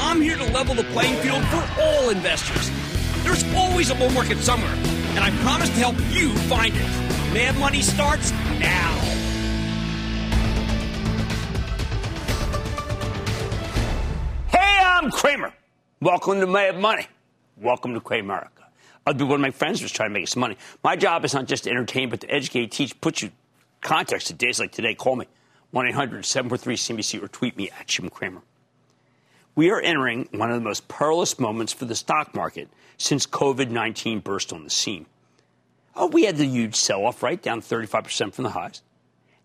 I'm here to level the playing field for all investors. There's always a bull market somewhere, and I promise to help you find it. Mad Money starts now. Hey, I'm Cramer. Welcome to Mad Money. Welcome to Cramerica. I'll be one of my friends who's trying to make some money. My job is not just to entertain, but to educate, teach, put you context to days like today. Call me 1 800 743 CNBC or tweet me at Jim Cramer. We are entering one of the most perilous moments for the stock market since COVID 19 burst on the scene. Oh, we had the huge sell off, right? Down 35% from the highs.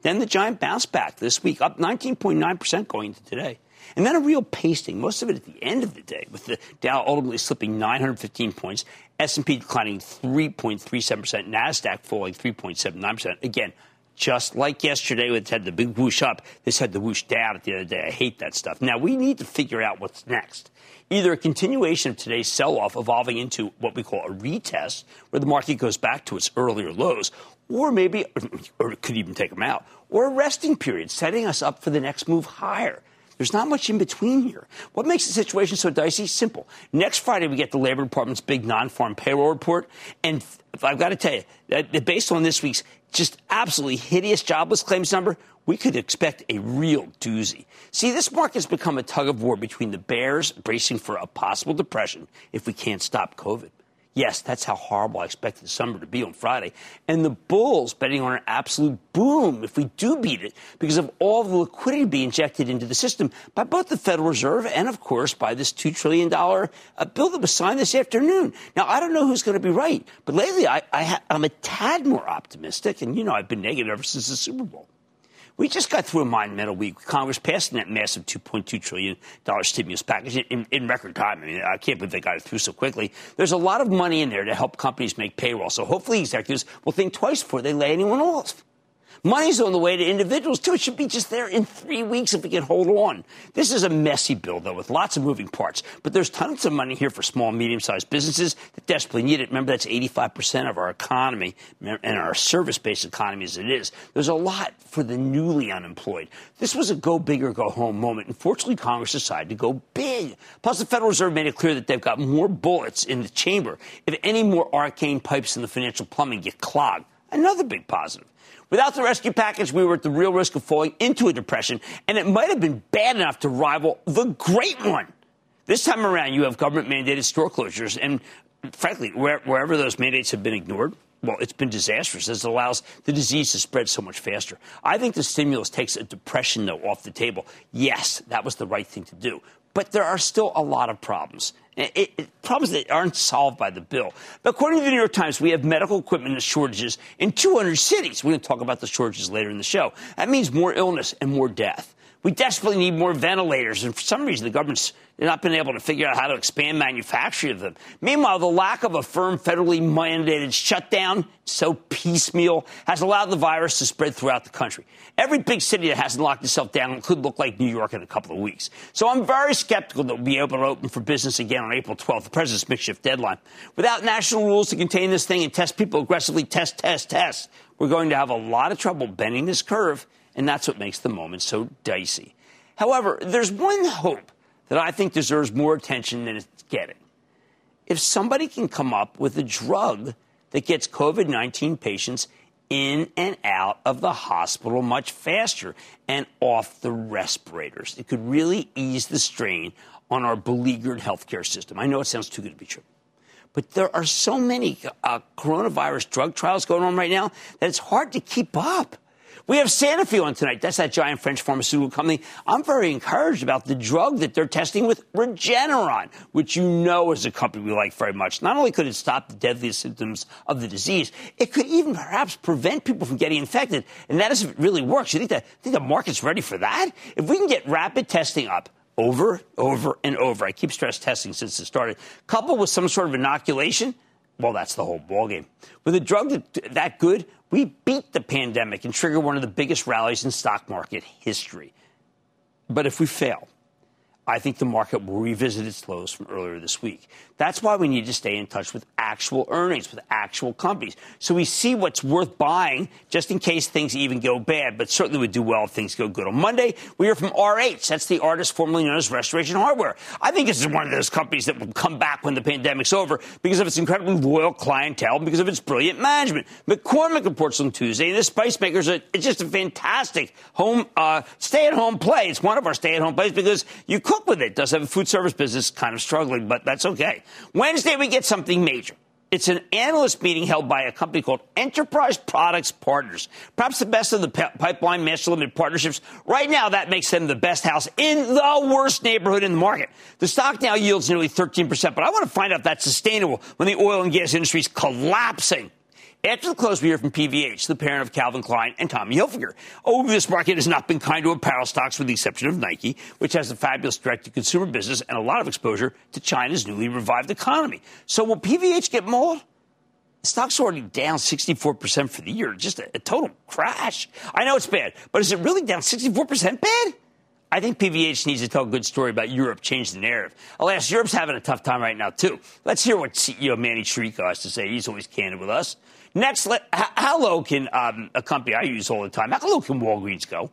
Then the giant bounce back this week, up 19.9% going into today. And then a real pasting, most of it at the end of the day, with the Dow ultimately slipping 915 points, S&P declining 3.37%, Nasdaq falling 3.79%. Again, just like yesterday, which had the big whoosh up, this had the whoosh down at the end of the day. I hate that stuff. Now we need to figure out what's next. Either a continuation of today's sell-off evolving into what we call a retest, where the market goes back to its earlier lows, or maybe, or it could even take them out, or a resting period, setting us up for the next move higher. There's not much in between here. What makes the situation so dicey? Simple. Next Friday, we get the Labor Department's big non farm payroll report. And I've got to tell you, based on this week's just absolutely hideous jobless claims number, we could expect a real doozy. See, this market's become a tug of war between the bears bracing for a possible depression if we can't stop COVID Yes, that's how horrible I expected the summer to be on Friday. And the Bulls betting on an absolute boom if we do beat it because of all the liquidity being injected into the system by both the Federal Reserve and, of course, by this $2 trillion uh, bill that was signed this afternoon. Now, I don't know who's going to be right, but lately I, I ha- I'm a tad more optimistic. And, you know, I've been negative ever since the Super Bowl. We just got through a monumental week. Congress passing that massive $2.2 trillion stimulus package in, in, record time. I mean, I can't believe they got it through so quickly. There's a lot of money in there to help companies make payroll. So hopefully executives will think twice before they lay anyone off. Money's on the way to individuals, too. It should be just there in three weeks if we can hold on. This is a messy bill, though, with lots of moving parts. But there's tons of money here for small, medium sized businesses that desperately need it. Remember, that's 85% of our economy and our service based economy as it is. There's a lot for the newly unemployed. This was a go big or go home moment. Unfortunately, Congress decided to go big. Plus, the Federal Reserve made it clear that they've got more bullets in the chamber if any more arcane pipes in the financial plumbing get clogged. Another big positive. Without the rescue package, we were at the real risk of falling into a depression, and it might have been bad enough to rival the great one. This time around, you have government mandated store closures, and frankly, where, wherever those mandates have been ignored, well, it's been disastrous as it allows the disease to spread so much faster. I think the stimulus takes a depression, though, off the table. Yes, that was the right thing to do. But there are still a lot of problems. It, it, problems that aren't solved by the bill. But according to the New York Times, we have medical equipment shortages in 200 cities. We're going to talk about the shortages later in the show. That means more illness and more death. We desperately need more ventilators, and for some reason, the government's not been able to figure out how to expand manufacturing of them. Meanwhile, the lack of a firm federally mandated shutdown, so piecemeal, has allowed the virus to spread throughout the country. Every big city that hasn't locked itself down could look like New York in a couple of weeks. So I'm very skeptical that we'll be able to open for business again on April 12th, the president's makeshift deadline. Without national rules to contain this thing and test people aggressively, test, test, test, we're going to have a lot of trouble bending this curve and that's what makes the moment so dicey. However, there's one hope that I think deserves more attention than it's getting. If somebody can come up with a drug that gets COVID 19 patients in and out of the hospital much faster and off the respirators, it could really ease the strain on our beleaguered healthcare system. I know it sounds too good to be true. But there are so many uh, coronavirus drug trials going on right now that it's hard to keep up. We have Sanofi on tonight. That's that giant French pharmaceutical company. I'm very encouraged about the drug that they're testing with Regeneron, which you know is a company we like very much. Not only could it stop the deadliest symptoms of the disease, it could even perhaps prevent people from getting infected. And that is if it really works. You think that think the market's ready for that? If we can get rapid testing up, over, over, and over. I keep stress testing since it started. Coupled with some sort of inoculation, well, that's the whole ballgame. With a drug that, that good, we beat the pandemic and trigger one of the biggest rallies in stock market history. But if we fail, I think the market will revisit its lows from earlier this week. That's why we need to stay in touch with actual earnings, with actual companies. So we see what's worth buying just in case things even go bad, but certainly would do well if things go good. On Monday, we hear from RH. That's the artist formerly known as Restoration Hardware. I think this is one of those companies that will come back when the pandemic's over because of its incredibly loyal clientele, because of its brilliant management. McCormick reports on Tuesday, and the spice makers are it's just a fantastic home, uh, stay at home play. It's one of our stay at home plays because you cook with it. Does have a food service business kind of struggling, but that's okay. Wednesday, we get something major. It's an analyst meeting held by a company called Enterprise Products Partners. Perhaps the best of the pipeline master limited partnerships. Right now, that makes them the best house in the worst neighborhood in the market. The stock now yields nearly 13%, but I want to find out if that's sustainable when the oil and gas industry is collapsing. After the close, we hear from PVH, the parent of Calvin Klein and Tommy Hilfiger. Oh, this market has not been kind to apparel stocks with the exception of Nike, which has a fabulous direct-to-consumer business and a lot of exposure to China's newly revived economy. So will PVH get mauled? Stock's already down 64% for the year. Just a, a total crash. I know it's bad, but is it really down 64% bad? I think PVH needs to tell a good story about Europe, change the narrative. Alas, Europe's having a tough time right now, too. Let's hear what CEO Manny Chirico has to say. He's always candid with us. Next, let, how low can um, a company I use all the time? How low can Walgreens go?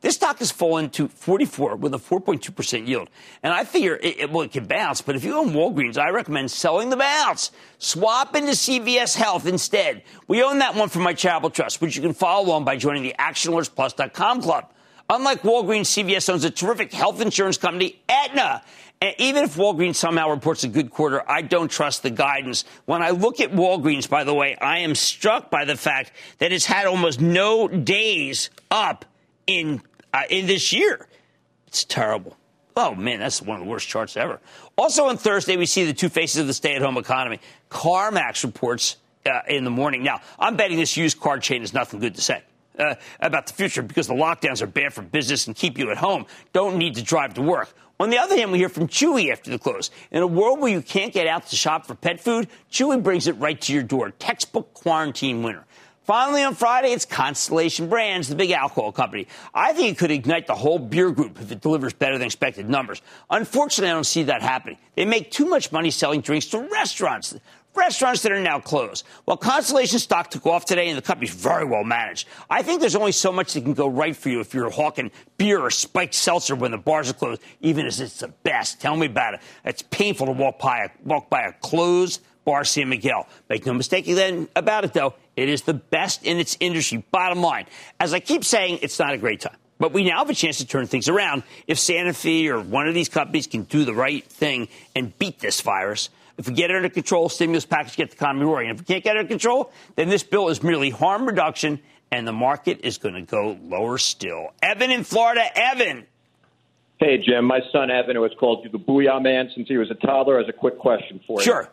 This stock has fallen to 44 with a 4.2% yield. And I figure it, it, well, it can bounce, but if you own Walgreens, I recommend selling the bounce. Swap into CVS Health instead. We own that one from my charitable trust, which you can follow along by joining the ActionAlertsPlus.com club. Unlike Walgreens, CVS owns a terrific health insurance company, Aetna. And even if Walgreens somehow reports a good quarter, I don't trust the guidance. When I look at Walgreens, by the way, I am struck by the fact that it's had almost no days up in uh, in this year. It's terrible. Oh man, that's one of the worst charts ever. Also on Thursday, we see the two faces of the stay-at-home economy. CarMax reports uh, in the morning. Now, I'm betting this used car chain is nothing good to say. Uh, about the future because the lockdowns are bad for business and keep you at home. Don't need to drive to work. On the other hand, we hear from Chewy after the close. In a world where you can't get out to shop for pet food, Chewy brings it right to your door. Textbook quarantine winner. Finally, on Friday, it's Constellation Brands, the big alcohol company. I think it could ignite the whole beer group if it delivers better than expected numbers. Unfortunately, I don't see that happening. They make too much money selling drinks to restaurants restaurants that are now closed. Well, Constellation stock took off today and the company's very well managed. I think there's only so much that can go right for you if you're hawking beer or spiked seltzer when the bars are closed, even as it's the best. Tell me about it. It's painful to walk by a, walk by a closed bar San Miguel. Make no mistake then about it, though. It is the best in its industry. Bottom line. As I keep saying, it's not a great time. But we now have a chance to turn things around if Sanofi or one of these companies can do the right thing and beat this virus. If we get it under control, stimulus package get the economy roaring. And if we can't get it under control, then this bill is merely harm reduction, and the market is going to go lower still. Evan in Florida, Evan. Hey, Jim. My son Evan, who has called you the Booyah Man since he was a toddler, has a quick question for you. Sure.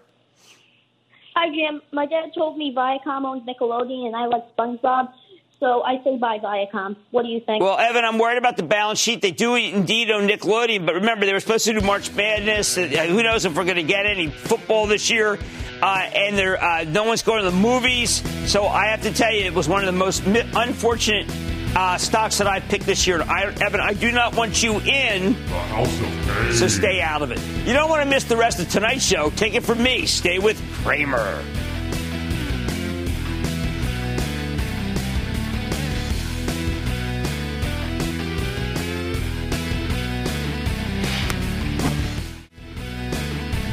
Hi, Jim. My dad told me Viacom owns Nickelodeon, and I like SpongeBob. So I say bye, Viacom. What do you think? Well, Evan, I'm worried about the balance sheet. They do indeed own Nickelodeon, but remember, they were supposed to do March Madness. Uh, who knows if we're going to get any football this year? Uh, and there, uh, no one's going to the movies. So I have to tell you, it was one of the most unfortunate uh, stocks that I picked this year. I, Evan, I do not want you in, so stay out of it. You don't want to miss the rest of tonight's show. Take it from me. Stay with Cramer.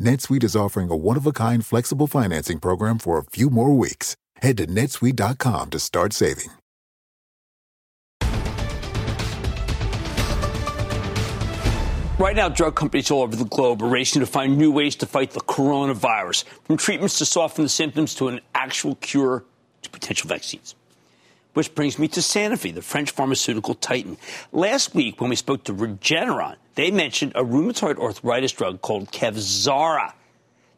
NetSuite is offering a one-of-a-kind flexible financing program for a few more weeks. Head to netsuite.com to start saving. Right now, drug companies all over the globe are racing to find new ways to fight the coronavirus, from treatments to soften the symptoms to an actual cure to potential vaccines. Which brings me to Sanofi, the French pharmaceutical titan. Last week, when we spoke to Regeneron, they mentioned a rheumatoid arthritis drug called Kevzara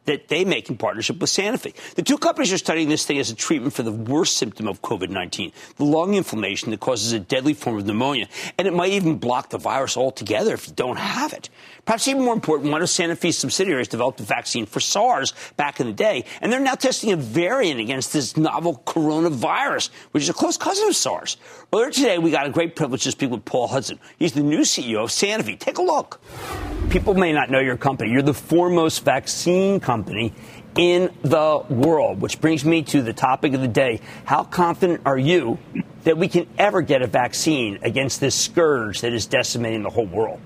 that they make in partnership with Sanofi. The two companies are studying this thing as a treatment for the worst symptom of COVID 19, the lung inflammation that causes a deadly form of pneumonia. And it might even block the virus altogether if you don't have it. Perhaps even more important, one of Sanofi's subsidiaries developed a vaccine for SARS back in the day, and they're now testing a variant against this novel coronavirus, which is a close cousin of SARS. Earlier today, we got a great privilege to speak with Paul Hudson. He's the new CEO of Sanofi. Take a look. People may not know your company. You're the foremost vaccine company in the world, which brings me to the topic of the day. How confident are you that we can ever get a vaccine against this scourge that is decimating the whole world?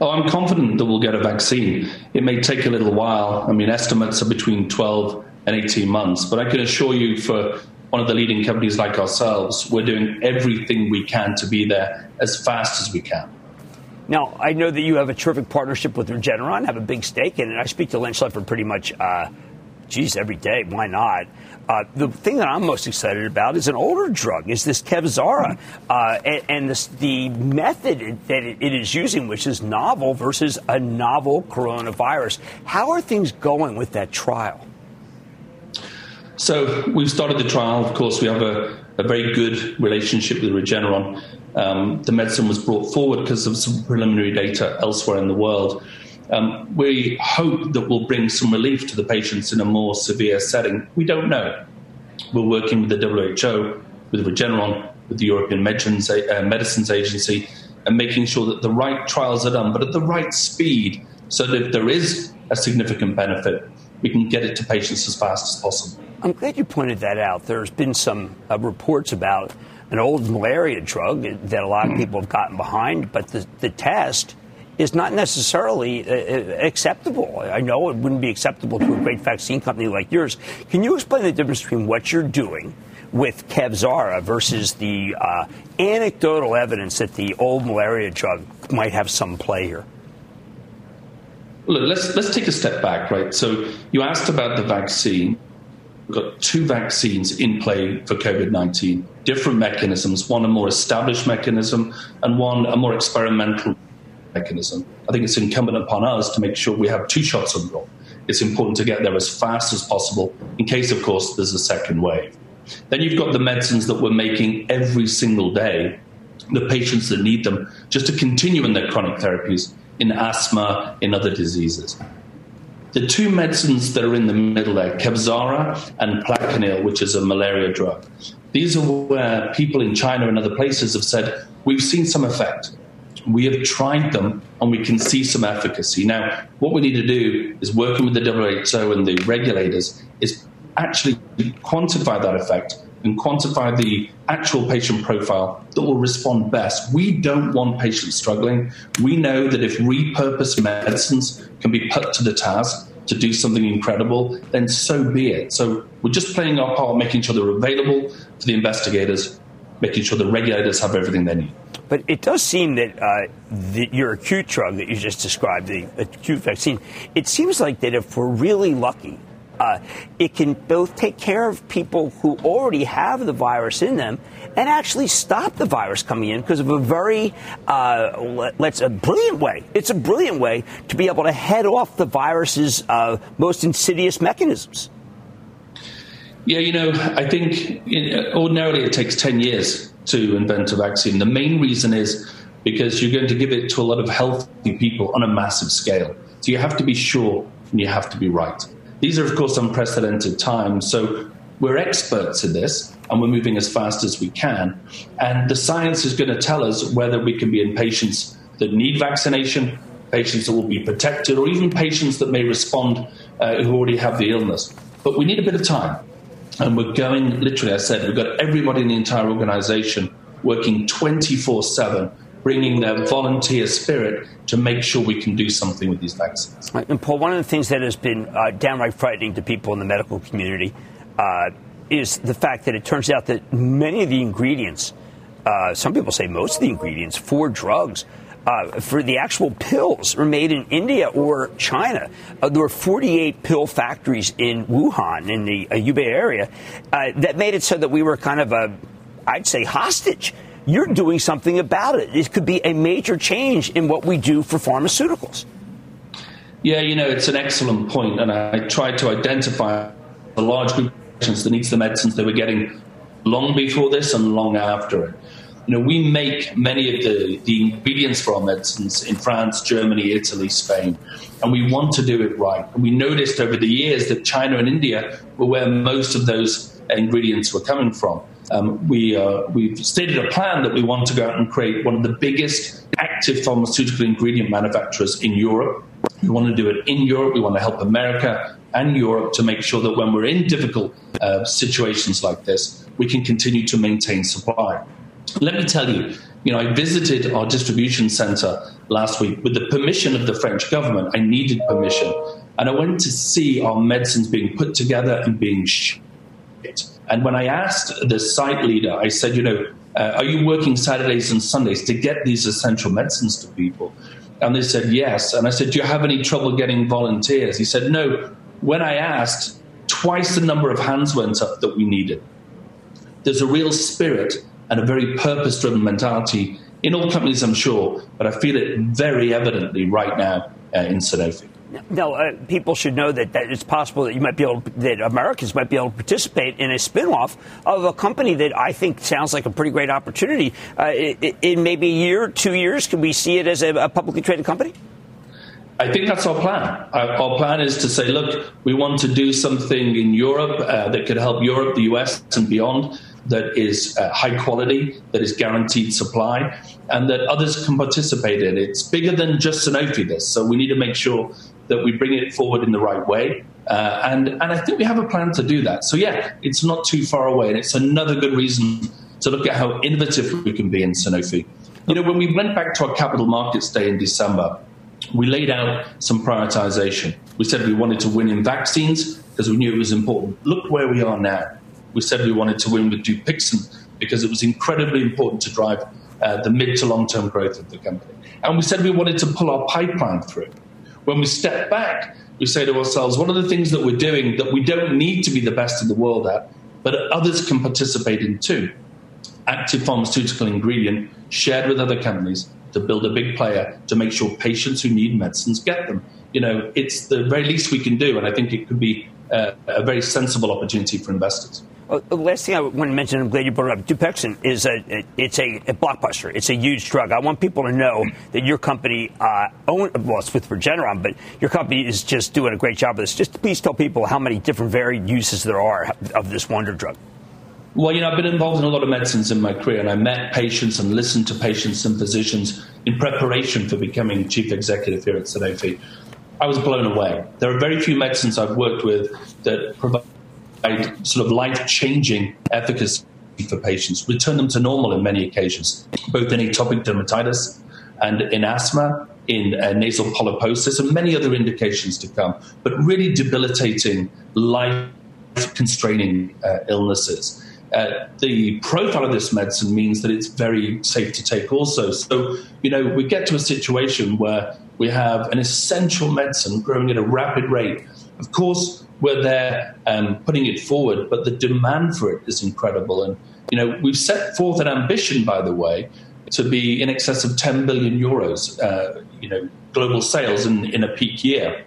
Oh, I'm confident that we'll get a vaccine. It may take a little while. I mean, estimates are between 12 and 18 months, but I can assure you for one of the leading companies like ourselves, we're doing everything we can to be there as fast as we can. Now, I know that you have a terrific partnership with Regeneron, have a big stake in it. I speak to Len Schleifer pretty much, uh, geez, every day. Why not? Uh, the thing that I'm most excited about is an older drug, is this Kevzara, uh, and, and this, the method that it, it is using, which is novel versus a novel coronavirus. How are things going with that trial? So we've started the trial. Of course, we have a, a very good relationship with Regeneron. Um, the medicine was brought forward because of some preliminary data elsewhere in the world. Um, we hope that will bring some relief to the patients in a more severe setting. We don't know. We're working with the WHO, with Regeneron, with the European uh, Medicines Agency, and making sure that the right trials are done, but at the right speed, so that if there is a significant benefit, we can get it to patients as fast as possible. I'm glad you pointed that out. There's been some uh, reports about an old malaria drug that a lot of people have gotten behind, but the, the test is not necessarily uh, uh, acceptable. I know it wouldn't be acceptable to a great vaccine company like yours. Can you explain the difference between what you're doing with Kevzara versus the uh, anecdotal evidence that the old malaria drug might have some play here? Look, let's let's take a step back, right? So you asked about the vaccine. We've got two vaccines in play for COVID 19, different mechanisms, one a more established mechanism and one a more experimental mechanism. I think it's incumbent upon us to make sure we have two shots on goal. It's important to get there as fast as possible in case, of course, there's a second wave. Then you've got the medicines that we're making every single day, the patients that need them, just to continue in their chronic therapies in asthma, in other diseases. The two medicines that are in the middle there, Kevzara and Plaquenil, which is a malaria drug, these are where people in China and other places have said, we've seen some effect. We have tried them and we can see some efficacy. Now, what we need to do is working with the WHO and the regulators is actually quantify that effect and quantify the actual patient profile that will respond best. We don't want patients struggling. We know that if repurposed medicines can be put to the task to do something incredible, then so be it. So we're just playing our part, making sure they're available to the investigators, making sure the regulators have everything they need. But it does seem that uh, the, your acute drug that you just described, the acute vaccine, it seems like that if we're really lucky, uh, it can both take care of people who already have the virus in them and actually stop the virus coming in because of a very, uh, let's a brilliant way. It's a brilliant way to be able to head off the virus's uh, most insidious mechanisms. Yeah, you know, I think ordinarily it takes 10 years to invent a vaccine. The main reason is because you're going to give it to a lot of healthy people on a massive scale. So you have to be sure and you have to be right. These are, of course, unprecedented times. So we're experts in this and we're moving as fast as we can. And the science is going to tell us whether we can be in patients that need vaccination, patients that will be protected, or even patients that may respond uh, who already have the illness. But we need a bit of time. And we're going, literally, I said, we've got everybody in the entire organization working 24 7 bringing their volunteer spirit to make sure we can do something with these vaccines. Right. And Paul, one of the things that has been uh, downright frightening to people in the medical community uh, is the fact that it turns out that many of the ingredients, uh, some people say most of the ingredients for drugs, uh, for the actual pills were made in India or China. Uh, there were 48 pill factories in Wuhan, in the uh, Hubei area, uh, that made it so that we were kind of a, I'd say, hostage you're doing something about it. It could be a major change in what we do for pharmaceuticals. Yeah, you know, it's an excellent point, and I tried to identify a large group of patients that needs the medicines they were getting long before this and long after it. You know, we make many of the, the ingredients for our medicines in France, Germany, Italy, Spain, and we want to do it right. And we noticed over the years that China and India were where most of those ingredients were coming from. Um, we, uh, we've stated a plan that we want to go out and create one of the biggest active pharmaceutical ingredient manufacturers in Europe. We want to do it in Europe. We want to help America and Europe to make sure that when we're in difficult uh, situations like this, we can continue to maintain supply. Let me tell you, you know, I visited our distribution center last week with the permission of the French government. I needed permission. And I went to see our medicines being put together and being shipped and when I asked the site leader, I said, you know, uh, are you working Saturdays and Sundays to get these essential medicines to people? And they said, yes. And I said, do you have any trouble getting volunteers? He said, no. When I asked, twice the number of hands went up that we needed. There's a real spirit and a very purpose driven mentality in all companies, I'm sure, but I feel it very evidently right now uh, in Sanofi. No, uh, people should know that, that it's possible that you might be able, that Americans might be able to participate in a spinoff of a company that I think sounds like a pretty great opportunity. Uh, in maybe a year, two years, can we see it as a, a publicly traded company? I think that's our plan. Our, plan is to say, look, we want to do something in Europe uh, that could help Europe, the US, and beyond that is uh, high quality, that is guaranteed supply, and that others can participate in. It's bigger than just Sanofi, this. So we need to make sure that we bring it forward in the right way. Uh, and, and I think we have a plan to do that. So, yeah, it's not too far away. And it's another good reason to look at how innovative we can be in Sanofi. You know, when we went back to our capital markets day in December, we laid out some prioritization. We said we wanted to win in vaccines because we knew it was important. Look where we are now. We said we wanted to win with Dupixent because it was incredibly important to drive uh, the mid to long term growth of the company. And we said we wanted to pull our pipeline through. When we step back, we say to ourselves, what are the things that we're doing that we don't need to be the best in the world at, but others can participate in too? Active pharmaceutical ingredient shared with other companies to build a big player to make sure patients who need medicines get them. You know, it's the very least we can do, and I think it could be uh, a very sensible opportunity for investors. The last thing I want to mention, I'm glad you brought it up. Dupixent is a it's a, a, blockbuster. It's a huge drug. I want people to know that your company uh, own well, it's with Regeneron, but your company is just doing a great job of this. Just please tell people how many different varied uses there are of this wonder drug. Well, you know, I've been involved in a lot of medicines in my career, and I met patients and listened to patients and physicians in preparation for becoming chief executive here at Sanofi. I was blown away. There are very few medicines I've worked with that provide sort of life changing efficacy for patients, return them to normal in many occasions, both in atopic dermatitis and in asthma, in uh, nasal polyposis, and many other indications to come, but really debilitating, life constraining uh, illnesses. Uh, the profile of this medicine means that it's very safe to take also. So, you know, we get to a situation where we have an essential medicine growing at a rapid rate. Of course, we're there um, putting it forward, but the demand for it is incredible. And, you know, we've set forth an ambition, by the way, to be in excess of 10 billion euros, uh, you know, global sales in, in a peak year.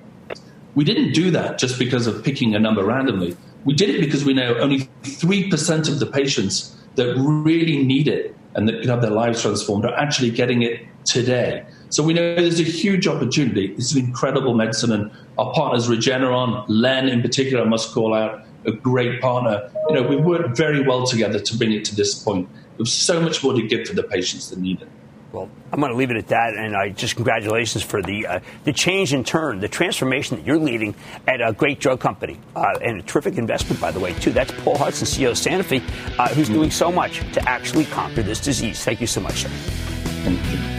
We didn't do that just because of picking a number randomly. We did it because we know only 3% of the patients that really need it and that can have their lives transformed are actually getting it today. So we know there's a huge opportunity. It's an incredible medicine, and our partners Regeneron, Len in particular, I must call out a great partner. You know, we worked very well together to bring it to this point. There's so much more to give for the patients that need it. Well, I'm going to leave it at that, and I just congratulations for the uh, the change in turn, the transformation that you're leading at a great drug company, uh, and a terrific investment, by the way, too. That's Paul Hudson, CEO of Sanofi, uh, who's doing so much to actually conquer this disease. Thank you so much, sir.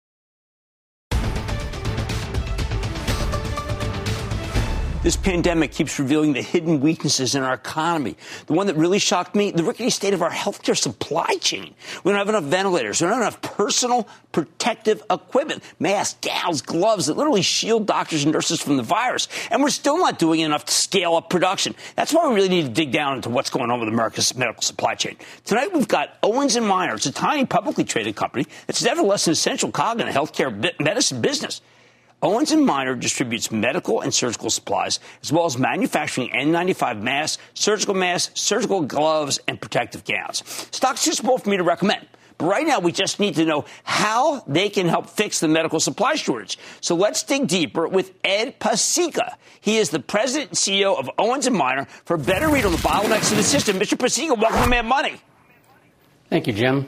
This pandemic keeps revealing the hidden weaknesses in our economy. The one that really shocked me, the rickety state of our healthcare supply chain. We don't have enough ventilators. We don't have enough personal protective equipment, masks, gowns, gloves that literally shield doctors and nurses from the virus. And we're still not doing enough to scale up production. That's why we really need to dig down into what's going on with America's medical supply chain. Tonight we've got Owens and. It's a tiny publicly traded company that's nevertheless an essential cog in the healthcare medicine business. Owens & Minor distributes medical and surgical supplies, as well as manufacturing N95 masks, surgical masks, surgical gloves, and protective gowns. Stock's too small for me to recommend. But right now, we just need to know how they can help fix the medical supply shortage. So let's dig deeper with Ed Pesicka. He is the president and CEO of Owens & Minor for a better read on the bottlenecks in the system. Mr. Pesicka, welcome to Mad Money. Thank you, Jim.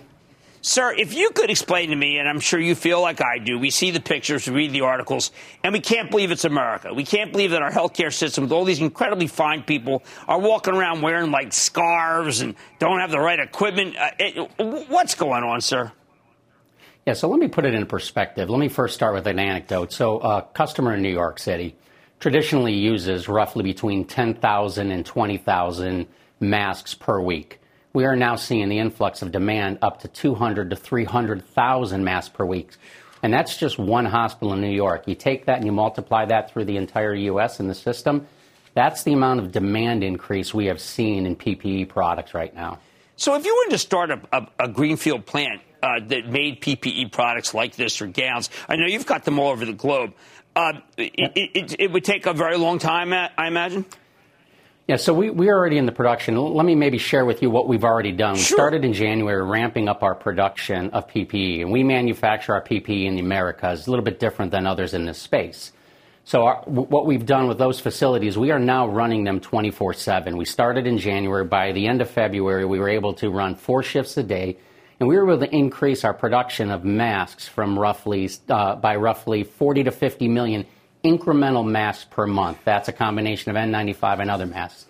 Sir, if you could explain to me, and I'm sure you feel like I do, we see the pictures, we read the articles, and we can't believe it's America. We can't believe that our healthcare system, with all these incredibly fine people, are walking around wearing like scarves and don't have the right equipment. Uh, it, what's going on, sir? Yeah, so let me put it in perspective. Let me first start with an anecdote. So, a customer in New York City traditionally uses roughly between 10,000 and 20,000 masks per week. We are now seeing the influx of demand up to 200 to 300,000 masks per week. And that's just one hospital in New York. You take that and you multiply that through the entire U.S. and the system, that's the amount of demand increase we have seen in PPE products right now. So if you were to start a, a, a greenfield plant uh, that made PPE products like this or gowns, I know you've got them all over the globe. Uh, it, it, it, would take a very long time, I imagine. Yeah, so we, we're already in the production. Let me maybe share with you what we've already done. Sure. We started in January ramping up our production of PPE, and we manufacture our PPE in the Americas, a little bit different than others in this space. So our, what we've done with those facilities, we are now running them 24/7. We started in January. By the end of February, we were able to run four shifts a day, and we were able to increase our production of masks from roughly uh, by roughly 40 to 50 million incremental masks per month. That's a combination of N95 and other masks.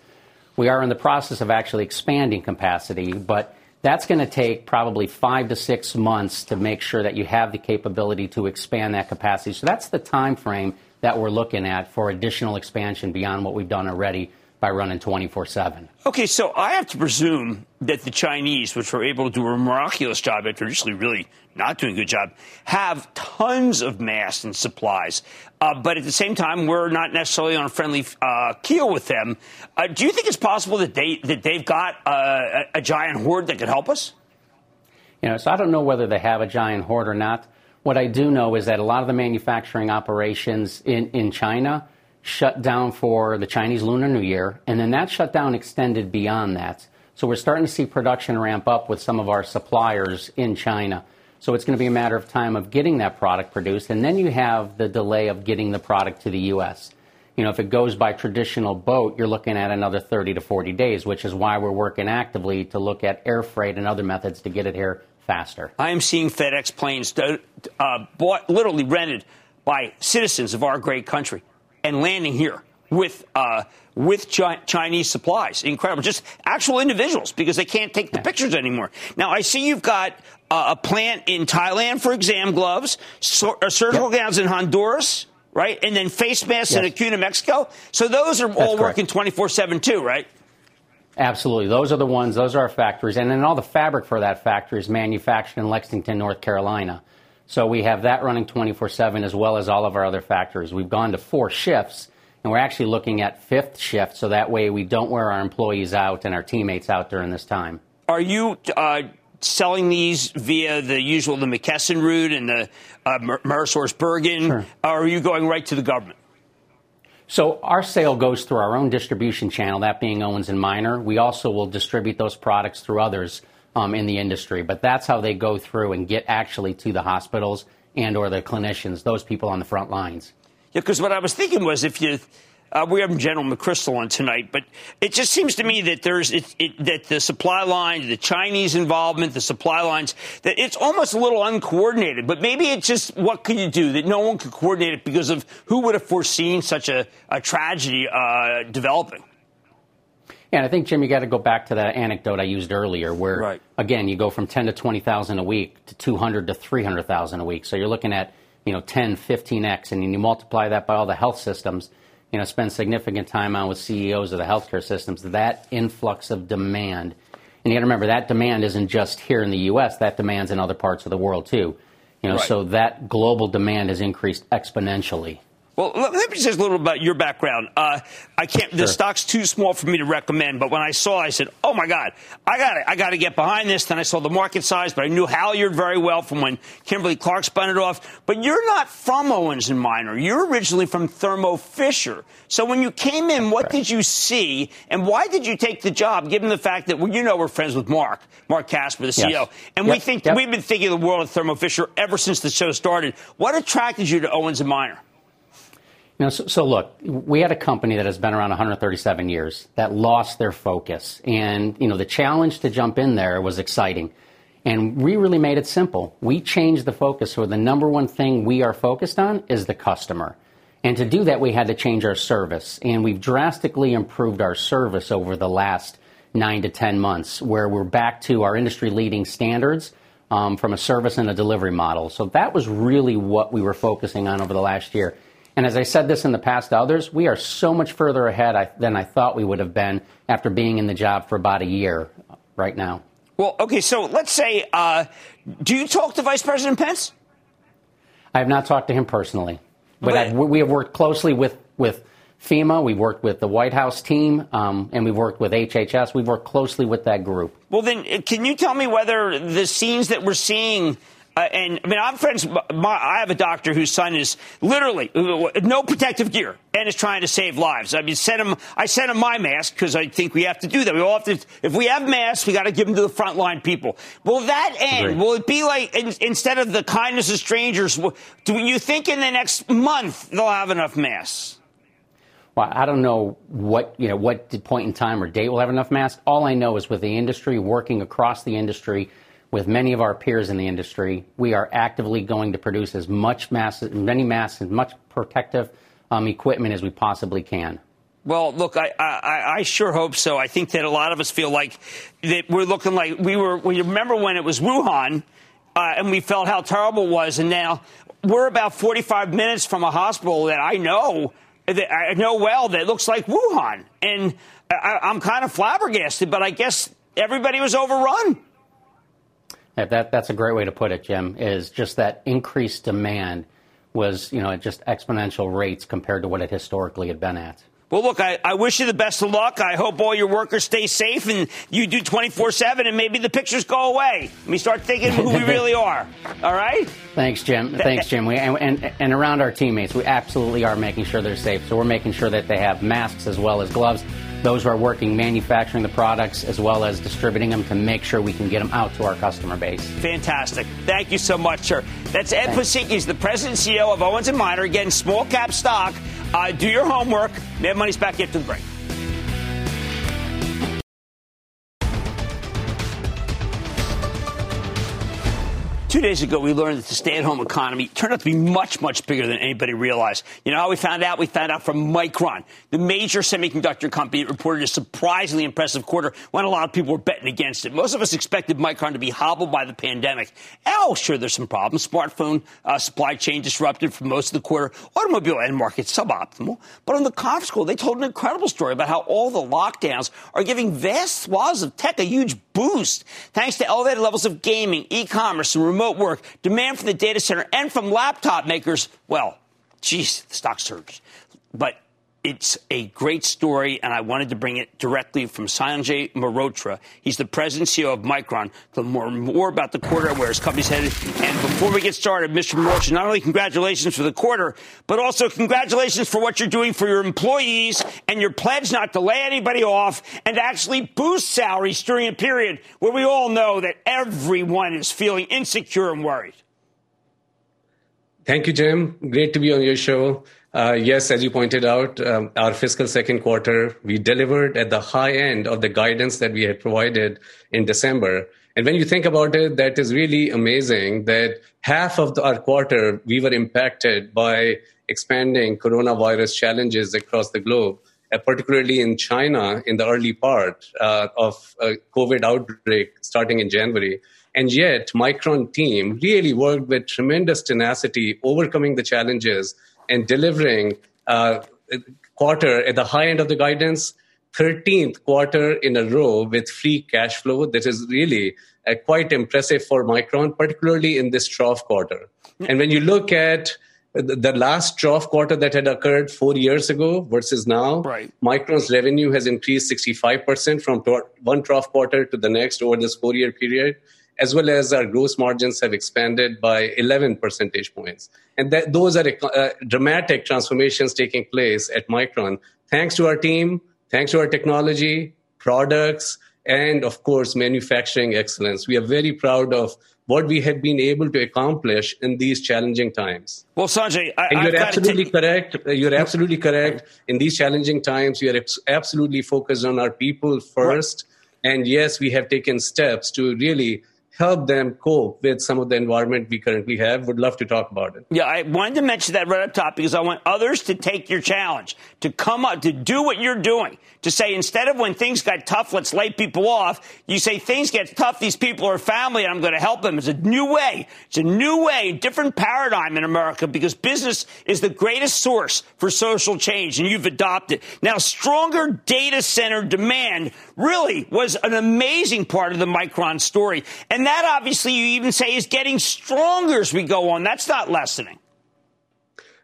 We are in the process of actually expanding capacity, but that's going to take probably five to six months to make sure that you have the capability to expand that capacity. So that's the time frame that we're looking at for additional expansion beyond what we've done already by running 24 7. Okay, so I have to presume that the Chinese, which were able to do a miraculous job at traditionally really not doing a good job, have tons of masks and supplies. Uh, but at the same time, we're not necessarily on a friendly uh, keel with them. Uh, do you think it's possible that, they, that they've got a, a giant hoard that could help us? You know, so I don't know whether they have a giant hoard or not. What I do know is that a lot of the manufacturing operations in, in China shut down for the Chinese Lunar New Year, and then that shutdown extended beyond that. So we're starting to see production ramp up with some of our suppliers in China. So it's going to be a matter of time of getting that product produced, and then you have the delay of getting the product to the U.S. You know, if it goes by traditional boat, you're looking at another 30 to 40 days, which is why we're working actively to look at air freight and other methods to get it here faster. I am seeing FedEx planes uh, bought, literally rented by citizens of our great country and landing here with uh, with chi- Chinese supplies. Incredible, just actual individuals because they can't take the yeah. pictures anymore. Now I see you've got uh, a plant in Thailand for exam gloves, so, uh, surgical yep. gowns in Honduras, right, and then face masks yes. in Acuna, Mexico. So those are That's all correct. working twenty four seven too, right? Absolutely. Those are the ones, those are our factories. And then all the fabric for that factory is manufactured in Lexington, North Carolina. So we have that running 24 7 as well as all of our other factories. We've gone to four shifts, and we're actually looking at fifth shift so that way we don't wear our employees out and our teammates out during this time. Are you uh, selling these via the usual, the McKesson route and the uh, Bergen? Sure. Or are you going right to the government? So our sale goes through our own distribution channel, that being Owens and Minor. We also will distribute those products through others um, in the industry, but that's how they go through and get actually to the hospitals and or the clinicians, those people on the front lines. Yeah, because what I was thinking was if you uh, we have General McChrystal on tonight, but it just seems to me that there's it, it, that the supply line, the Chinese involvement, the supply lines, that it's almost a little uncoordinated. But maybe it's just what can you do that no one could coordinate it because of who would have foreseen such a, a tragedy uh, developing. Yeah, and I think Jim, you got to go back to that anecdote I used earlier, where right. again you go from ten to twenty thousand a week to two hundred to three hundred thousand a week. So you're looking at you know 10, 15 x, and you multiply that by all the health systems you know, spend significant time on with CEOs of the healthcare systems, that influx of demand. And you got to remember that demand isn't just here in the U.S. That demand's in other parts of the world too. You know, right. so that global demand has increased exponentially. Well, let me just say a little about your background. Uh, I can't. Sure. The stock's too small for me to recommend, but when I saw, I said, "Oh my God, I got it. I got to get behind this." Then I saw the market size, but I knew Halyard very well from when Kimberly Clark spun it off. But you're not from Owens and Minor. You're originally from Thermo Fisher. So when you came in, what right. did you see, and why did you take the job? Given the fact that well, you know we're friends with Marc, Marc Casper, the CEO, yes. and yep. we think yep. we've been thinking of the world of Thermo Fisher ever since the show started. What attracted you to Owens and Minor? You know, so, so, look, we had a company that has been around 137 years that lost their focus, and you know the challenge to jump in there was exciting, and we really made it simple. We changed the focus, so the number one thing we are focused on is the customer, and to do that, we had to change our service, and we've drastically improved our service over the last nine to ten months, where we're back to our industry-leading standards. Um, from a service and a delivery model. So that was really what we were focusing on over the last year. And as I said this in the past to others, we are so much further ahead than I thought we would have been after being in the job for about a year. right now. Well, okay, so let's say, uh, do you talk to Vice President Pence? I have not talked to him personally, but, but we have worked closely with, with FEMA, we've worked with the White House team, um, and we've worked with HHS. We've worked closely with that group. Well, then, can you tell me whether the scenes that we're seeing uh, and I mean, I'm friends. My, I have a doctor whose son is literally no protective gear and is trying to save lives. I mean, send him. I sent him my mask because I think we have to do that. We all have to. If we have masks, we got to give them to the frontline people. Will that end? Agreed. Will it be like in, instead of the kindness of strangers? Do you think in the next month they'll have enough masks? Well, I don't know what you know what point in time or date we'll have enough masks. All I know is with the industry working across the industry with many of our peers in the industry, we are actively going to produce as much mass, many masks, and much protective um, equipment as we possibly can. Well, look, I, I, I, sure hope so. I think that a lot of us feel like that we're looking like we were. We remember when it was Wuhan, uh, and we felt how terrible it was, and now we're about 45 minutes from a hospital that I know that I know well that looks like Wuhan, and I, I'm kind of flabbergasted. But I guess everybody was overrun. That, that's a great way to put it, Jim, is just that increased demand was, you know, at just exponential rates compared to what it historically had been at. Well, look, I, I, wish you the best of luck. I hope all your workers stay safe and you do 24 7 and maybe the pictures go away. We start thinking who we really are. All right? Thanks, Jim. Thanks, Jim. We, and, and, and around our teammates, we absolutely are making sure they're safe. So we're making sure that they have masks as well as gloves those who are working manufacturing the products as well as distributing them to make sure we can get them out to our customer base. Fantastic. Thank you so much, sir. That's Ed Pesicka, the president and CEO of Owens & Minor. Again, small cap stock. Uh, do your homework. Mad Money's back after the break. Two days ago, we learned that the stay at home economy turned out to be much, much bigger than anybody realized. You know how we found out? We found out from Micron, the major semiconductor company reported a surprisingly impressive quarter when a lot of people were betting against it. Most of us expected Micron to be hobbled by the pandemic. Oh, sure, there's some problems. Smartphone uh, supply chain disrupted for most of the quarter. Automobile end market suboptimal. But on the conference call, they told an incredible story about how all the lockdowns are giving vast swaths of tech a huge boost thanks to elevated levels of gaming, e-commerce, and remote remote work, demand from the data center and from laptop makers, well, geez, the stock surged. But it's a great story, and I wanted to bring it directly from Sanjay Mehrotra. He's the president CEO of Micron. Learn more, more about the quarter and where his company's headed. And before we get started, Mr. Mehrotra, not only congratulations for the quarter, but also congratulations for what you're doing for your employees and your pledge not to lay anybody off and actually boost salaries during a period where we all know that everyone is feeling insecure and worried. Thank you, Jim. Great to be on your show. Uh, yes, as you pointed out, um, our fiscal second quarter, we delivered at the high end of the guidance that we had provided in December. And when you think about it, that is really amazing that half of our quarter we were impacted by expanding coronavirus challenges across the globe, uh, particularly in China in the early part uh, of a COVID outbreak starting in January. And yet, Micron team really worked with tremendous tenacity, overcoming the challenges and delivering uh, quarter at the high end of the guidance, 13th quarter in a row with free cash flow. That is really uh, quite impressive for Micron, particularly in this trough quarter. And when you look at the last trough quarter that had occurred four years ago versus now, right. Micron's revenue has increased 65% from one trough quarter to the next over this four year period as well as our gross margins have expanded by 11 percentage points. And that, those are uh, dramatic transformations taking place at Micron, thanks to our team, thanks to our technology, products, and of course, manufacturing excellence. We are very proud of what we have been able to accomplish in these challenging times. Well, Sanjay, I, and you're absolutely correct. You're absolutely correct. In these challenging times, we are ex- absolutely focused on our people first. Right. And yes, we have taken steps to really help them cope with some of the environment we currently have. Would love to talk about it. Yeah, I wanted to mention that right up top because I want others to take your challenge, to come up, to do what you're doing, to say instead of when things got tough, let's lay people off, you say things get tough, these people are family and I'm going to help them. It's a new way. It's a new way, a different paradigm in America because business is the greatest source for social change and you've adopted. Now, stronger data center demand really was an amazing part of the Micron story. And that obviously you even say is getting stronger as we go on. That's not lessening.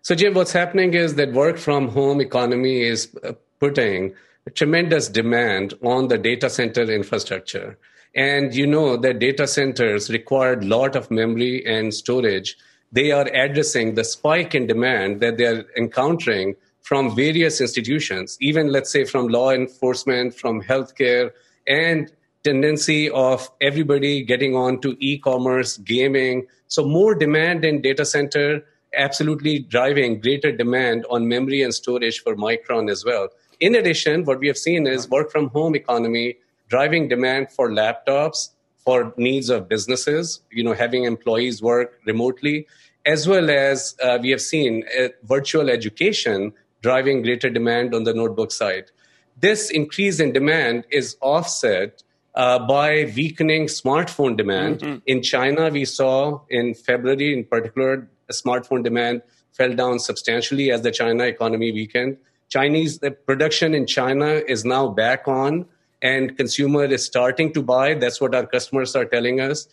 So, Jim, what's happening is that work from home economy is uh, putting tremendous demand on the data center infrastructure. And you know that data centers require a lot of memory and storage. They are addressing the spike in demand that they're encountering from various institutions, even let's say from law enforcement, from healthcare, and tendency of everybody getting on to e-commerce, gaming. So more demand in data center, absolutely driving greater demand on memory and storage for Micron as well. In addition, what we have seen is work from home economy driving demand for laptops for needs of businesses, you know, having employees work remotely, as well as uh, we have seen uh, virtual education driving greater demand on the notebook side. This increase in demand is offset uh, by weakening smartphone demand. Mm-hmm. In China, we saw in February, in particular, smartphone demand fell down substantially as the China economy weakened. Chinese the production in China is now back on, and consumer is starting to buy. That's what our customers are telling us.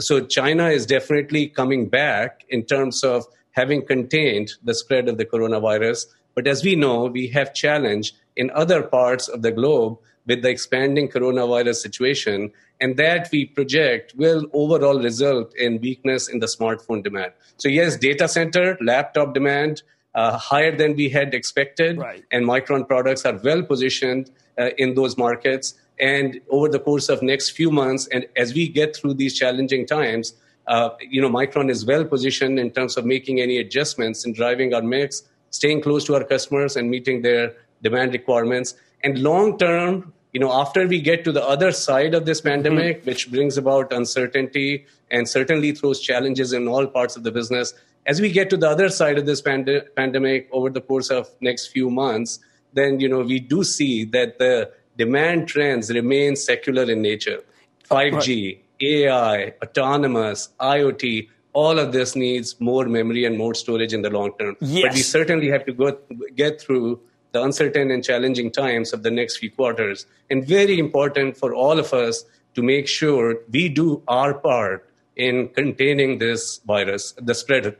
So China is definitely coming back in terms of having contained the spread of the coronavirus. But as we know, we have challenge in other parts of the globe with the expanding coronavirus situation, and that we project will overall result in weakness in the smartphone demand. So yes, data center, laptop demand, uh, higher than we had expected. Right. And Micron products are well positioned uh, in those markets. And over the course of next few months, and as we get through these challenging times, uh, you know, Micron is well positioned in terms of making any adjustments and driving our mix, staying close to our customers and meeting their demand requirements. And long term, you know, after we get to the other side of this pandemic, mm-hmm. which brings about uncertainty and certainly throws challenges in all parts of the business, as we get to the other side of this pand- pandemic over the course of next few months, then you know we do see that the demand trends remain secular in nature. 5G. AI, autonomous, IoT, all of this needs more memory and more storage in the long term. Yes. But we certainly have to go get through the uncertain and challenging times of the next few quarters. And very important for all of us to make sure we do our part in containing this virus, the spread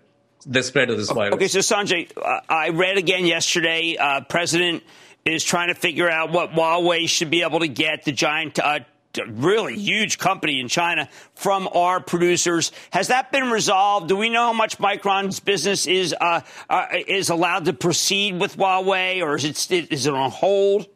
the spread of this virus. Okay, so Sanjay, I read again yesterday. Uh, President is trying to figure out what Huawei should be able to get the giant. Uh, really huge company in China from our producers. Has that been resolved? Do we know how much Micron's business is uh, uh, is allowed to proceed with Huawei, or is it is it on hold?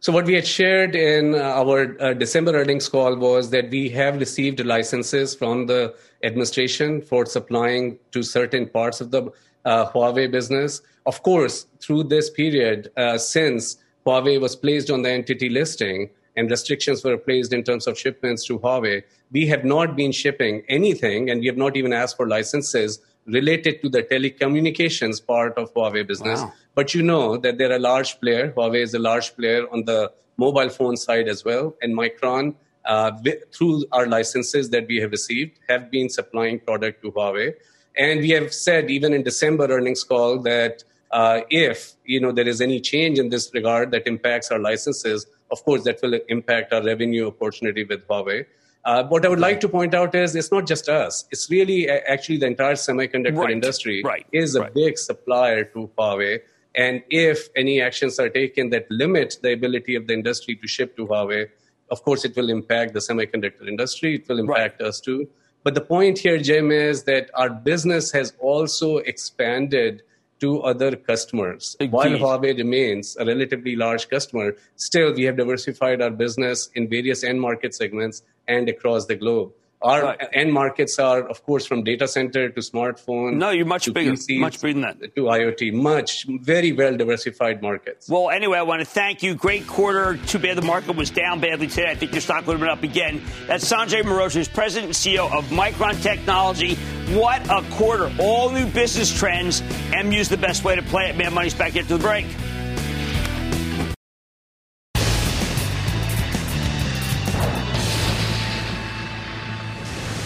So what we had shared in uh, our uh, December earnings call was that we have received licenses from the administration for supplying to certain parts of the uh, Huawei business. Of course, through this period, uh, since Huawei was placed on the entity listing and restrictions were placed in terms of shipments to Huawei, we have not been shipping anything, and we have not even asked for licenses related to the telecommunications part of Huawei business. Wow. But you know that they're a large player. Huawei is a large player on the mobile phone side as well. And Micron, uh, through our licenses that we have received, have been supplying product to Huawei. And we have said even in December earnings call that uh, if you know there is any change in this regard that impacts our licenses, of course that will impact our revenue opportunity with Huawei. Uh, what I would like to point out is it's not just us. It's really actually the entire semiconductor right. industry right. is a right. big supplier to Huawei. And if any actions are taken that limit the ability of the industry to ship to Huawei, of course, it will impact the semiconductor industry. It will impact us too. But the point here, Jim, is that our business has also expanded to other customers. Indeed. While Huawei remains a relatively large customer, still we have diversified our business in various end market segments and across the globe. Our right. end markets are, of course, from data center to smartphone. No, you're much bigger, PCs, much bigger than that. To IoT, much, very well diversified markets. Well, anyway, I want to thank you. Great quarter. Too bad the market was down badly today. I think your stock would have been up again. That's Sanjay Mehrotra, who's president and CEO of Micron Technology. What a quarter. All new business trends. MU's the best way to play it. Man, money's back into the break.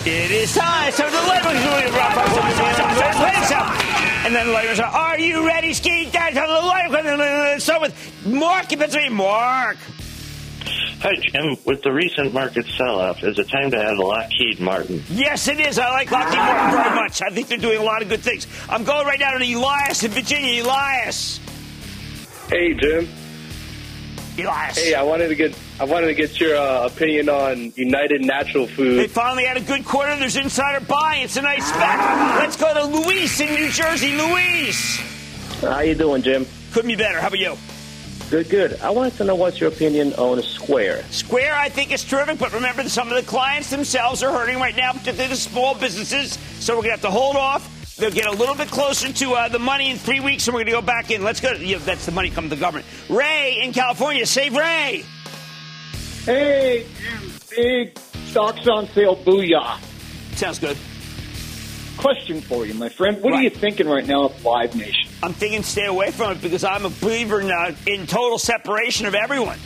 It is time. So the Lakers and then the Lakers are, are you ready, Ski? Down to the Lakers. So with Mark in Pennsylvania. Mark. Hi, Jim. With the recent market sell-off, is it time to add Lockheed Martin? Yes, it is. I like Lockheed Martin very much. I think they're doing a lot of good things. I'm going right now to Elias in Virginia. Elias. Hey, Jim. Elias. Hey, I wanted to get I wanted to get your uh, opinion on United Natural Foods. They finally had a good quarter. There's insider buying. It's a nice spec. Let's go to Luis in New Jersey. Luis. How you doing, Jim? Couldn't be better. How about you? Good, good. I wanted to know what's your opinion on Square. Square, I think, is terrific, but remember, some of the clients themselves are hurting right now, particularly the small businesses. So we're going to have to hold off. They'll get a little bit closer to uh, the money in three weeks, and we're going to go back in. Let's go. Yeah, that's the money coming to the government. Ray in California. Save Ray. Hey, Jim. Big stocks on sale. Booyah. Sounds good. Question for you, my friend. What right. are you thinking right now of Live Nation? I'm thinking stay away from it because I'm a believer in, uh, in total separation of everyone.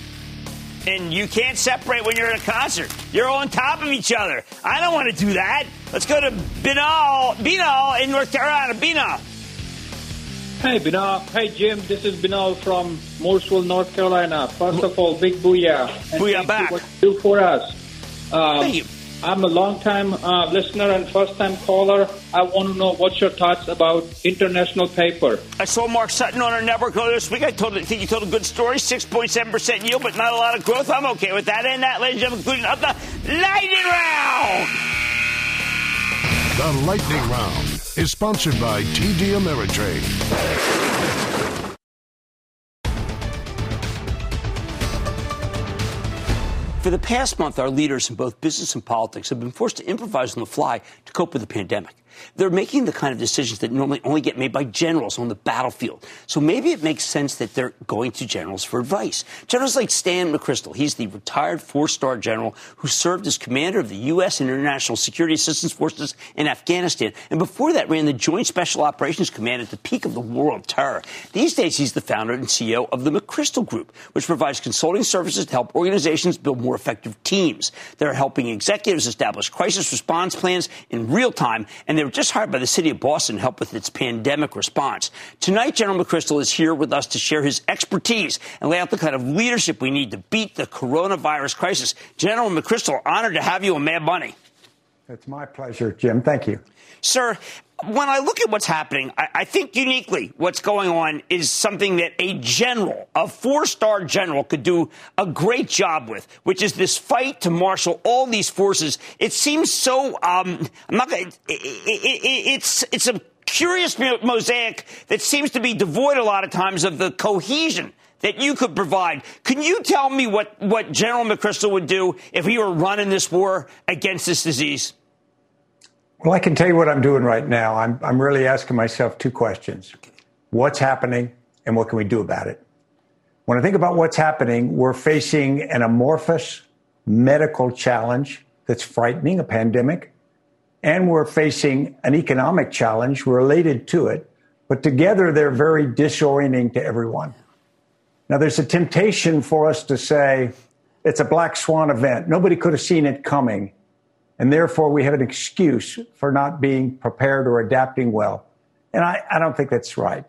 And you can't separate when you're at a concert. You're on top of each other. I don't want to do that. Let's go to Binal, Binal in North Carolina. Binal. Hey, Binal. Hey, Jim. This is Binal from Mooresville, North Carolina. First of all, big booyah. And booyah back. what you do for us. Um, thank you. I'm a long-time uh, listener and first-time caller. I want to know what's your thoughts about international paper. I saw Mark Sutton on our network earlier this week. I told, I think he told a good story, 6.7% yield, but not a lot of growth. I'm okay with that. And that, ladies and gentlemen, including of the lightning round. The lightning round is sponsored by TD Ameritrade. For the past month, our leaders in both business and politics have been forced to improvise on the fly to cope with the pandemic. They're making the kind of decisions that normally only get made by generals on the battlefield. So maybe it makes sense that they're going to generals for advice. Generals like Stan McChrystal, he's the retired four star general who served as commander of the U.S. and International Security Assistance Forces in Afghanistan. And before that, ran the Joint Special Operations Command at the peak of the war on terror. These days, he's the founder and CEO of the McChrystal Group, which provides consulting services to help organizations build more effective teams. They're helping executives establish crisis response plans in real time, and they're were just hired by the city of Boston to help with its pandemic response. Tonight, General McChrystal is here with us to share his expertise and lay out the kind of leadership we need to beat the coronavirus crisis. General McChrystal, honored to have you on Mad Money. It's my pleasure, Jim. Thank you. Sir, when I look at what's happening, I, I, think uniquely what's going on is something that a general, a four star general, could do a great job with, which is this fight to marshal all these forces. It seems so, um, I'm not gonna, it, it, it's, it's a curious mosaic that seems to be devoid a lot of times of the cohesion that you could provide. Can you tell me what, what General McChrystal would do if he were running this war against this disease? Well, I can tell you what I'm doing right now. I'm, I'm really asking myself two questions What's happening, and what can we do about it? When I think about what's happening, we're facing an amorphous medical challenge that's frightening, a pandemic, and we're facing an economic challenge related to it. But together, they're very disorienting to everyone. Now, there's a temptation for us to say it's a black swan event. Nobody could have seen it coming. And therefore, we have an excuse for not being prepared or adapting well. And I, I don't think that's right.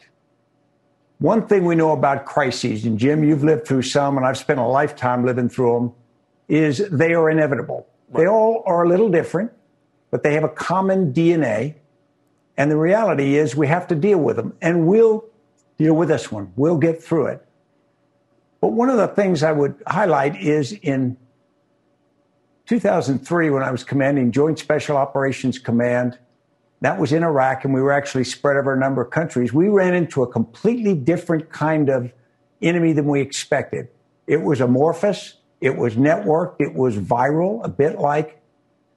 One thing we know about crises, and Jim, you've lived through some, and I've spent a lifetime living through them, is they are inevitable. Right. They all are a little different, but they have a common DNA. And the reality is we have to deal with them, and we'll deal with this one. We'll get through it. But one of the things I would highlight is in 2003, when I was commanding Joint Special Operations Command, that was in Iraq, and we were actually spread over a number of countries. We ran into a completely different kind of enemy than we expected. It was amorphous, it was networked, it was viral, a bit like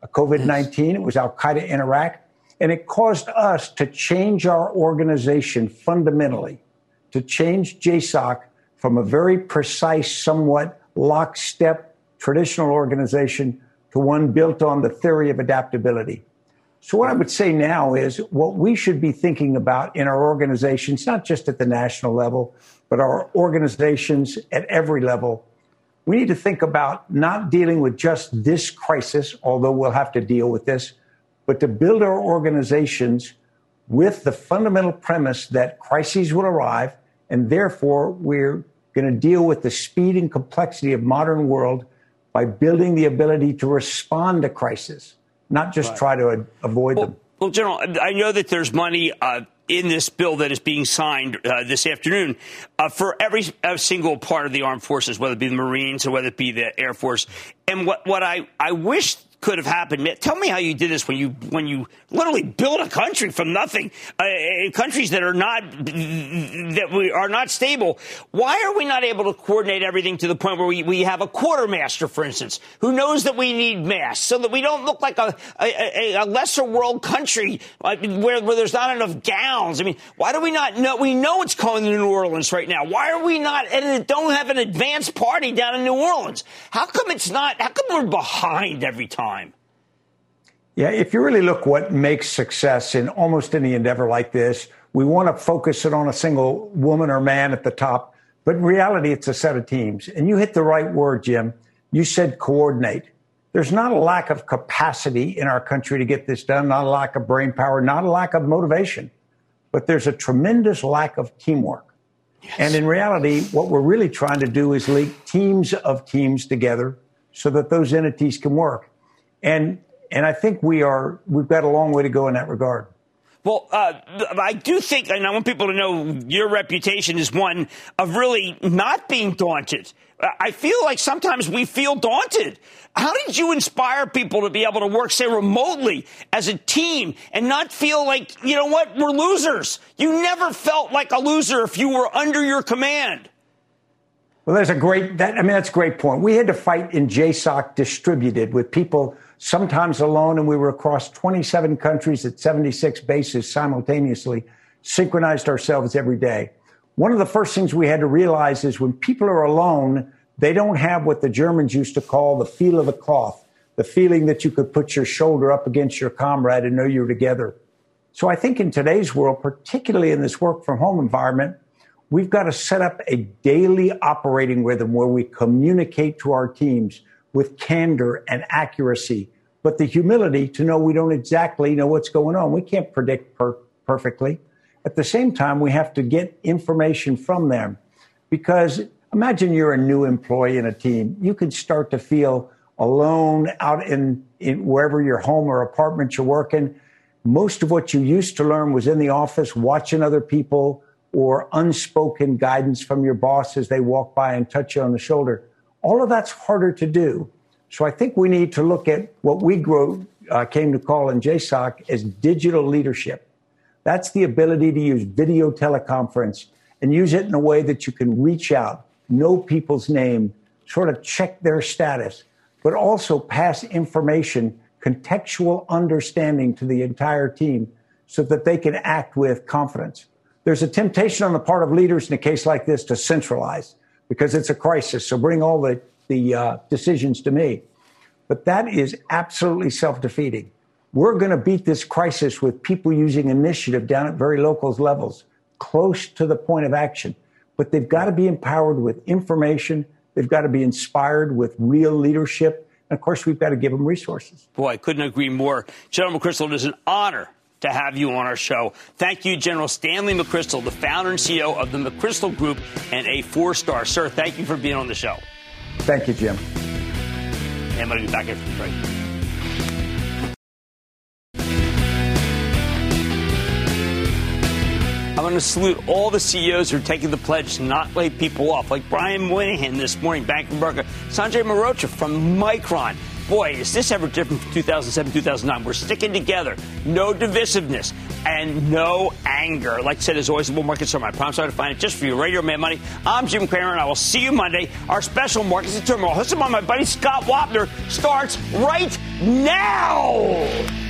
a COVID 19, it was Al Qaeda in Iraq. And it caused us to change our organization fundamentally, to change JSOC from a very precise, somewhat lockstep traditional organization to one built on the theory of adaptability. So, what I would say now is what we should be thinking about in our organizations, not just at the national level, but our organizations at every level. We need to think about not dealing with just this crisis, although we'll have to deal with this, but to build our organizations with the fundamental premise that crises will arrive, and therefore we're going to deal with the speed and complexity of modern world by building the ability to respond to crisis not just right. try to avoid well, them. Well, General, I know that there's money uh, in this bill that is being signed uh, this afternoon uh, for every single part of the armed forces, whether it be the Marines or whether it be the Air Force. And what, what I, I wish could have happened. Tell me how you did this when you when you literally built a country from nothing, uh, uh, countries that are not that we are not stable. Why are we not able to coordinate everything to the point where we, we have a quartermaster, for instance, who knows that we need masks, so that we don't look like a a, a lesser world country uh, where, where there's not enough gowns? I mean, why do we not know? We know it's coming to New Orleans right now. Why are we not and don't have an advanced party down in New Orleans? How come it's not? How come we're behind every time? Time. Yeah, if you really look what makes success in almost any endeavor like this, we want to focus it on a single woman or man at the top. But in reality, it's a set of teams. And you hit the right word, Jim. You said coordinate. There's not a lack of capacity in our country to get this done, not a lack of brain power, not a lack of motivation, but there's a tremendous lack of teamwork. Yes. And in reality, what we're really trying to do is link teams of teams together so that those entities can work. And and I think we are we've got a long way to go in that regard. Well, uh, I do think, and I want people to know your reputation is one of really not being daunted. I feel like sometimes we feel daunted. How did you inspire people to be able to work, say, remotely as a team and not feel like, you know what, we're losers? You never felt like a loser if you were under your command. Well, there's a great, that, I mean, that's a great point. We had to fight in JSOC distributed with people sometimes alone, and we were across 27 countries at 76 bases simultaneously, synchronized ourselves every day. One of the first things we had to realize is when people are alone, they don't have what the Germans used to call the feel of the cloth, the feeling that you could put your shoulder up against your comrade and know you're together. So I think in today's world, particularly in this work from home environment, we've got to set up a daily operating rhythm where we communicate to our teams with candor and accuracy, but the humility to know we don't exactly know what's going on. We can't predict per- perfectly. At the same time, we have to get information from them because imagine you're a new employee in a team. You could start to feel alone out in, in wherever your home or apartment you're working. Most of what you used to learn was in the office, watching other people or unspoken guidance from your boss as they walk by and touch you on the shoulder. All of that's harder to do. So I think we need to look at what we grow, uh, came to call in JSOC as digital leadership. That's the ability to use video teleconference and use it in a way that you can reach out, know people's name, sort of check their status, but also pass information, contextual understanding to the entire team so that they can act with confidence. There's a temptation on the part of leaders in a case like this to centralize because it's a crisis. So bring all the, the uh, decisions to me. But that is absolutely self defeating. We're going to beat this crisis with people using initiative down at very local levels, close to the point of action. But they've got to be empowered with information. They've got to be inspired with real leadership. And of course, we've got to give them resources. Boy, I couldn't agree more. General McChrystal, it is an honor to have you on our show. Thank you, General Stanley McChrystal, the founder and CEO of the McChrystal Group and a four star. Sir, thank you for being on the show. Thank you, Jim. And I'm going to be back after the break. I'm going to salute all the CEOs who are taking the pledge to not lay people off, like Brian Moynihan this morning, Bank of America, Sanjay Mehrotra from Micron, boy, is this ever different from 2007, 2009? We're sticking together. No divisiveness and no anger. Like I said, as always, the bull market summer. I promise I'll find it just for you. Radio Man Money. I'm Jim Cramer, and I will see you Monday. Our special Markets in Turmoil, hosted by my buddy Scott Wapner, starts right now.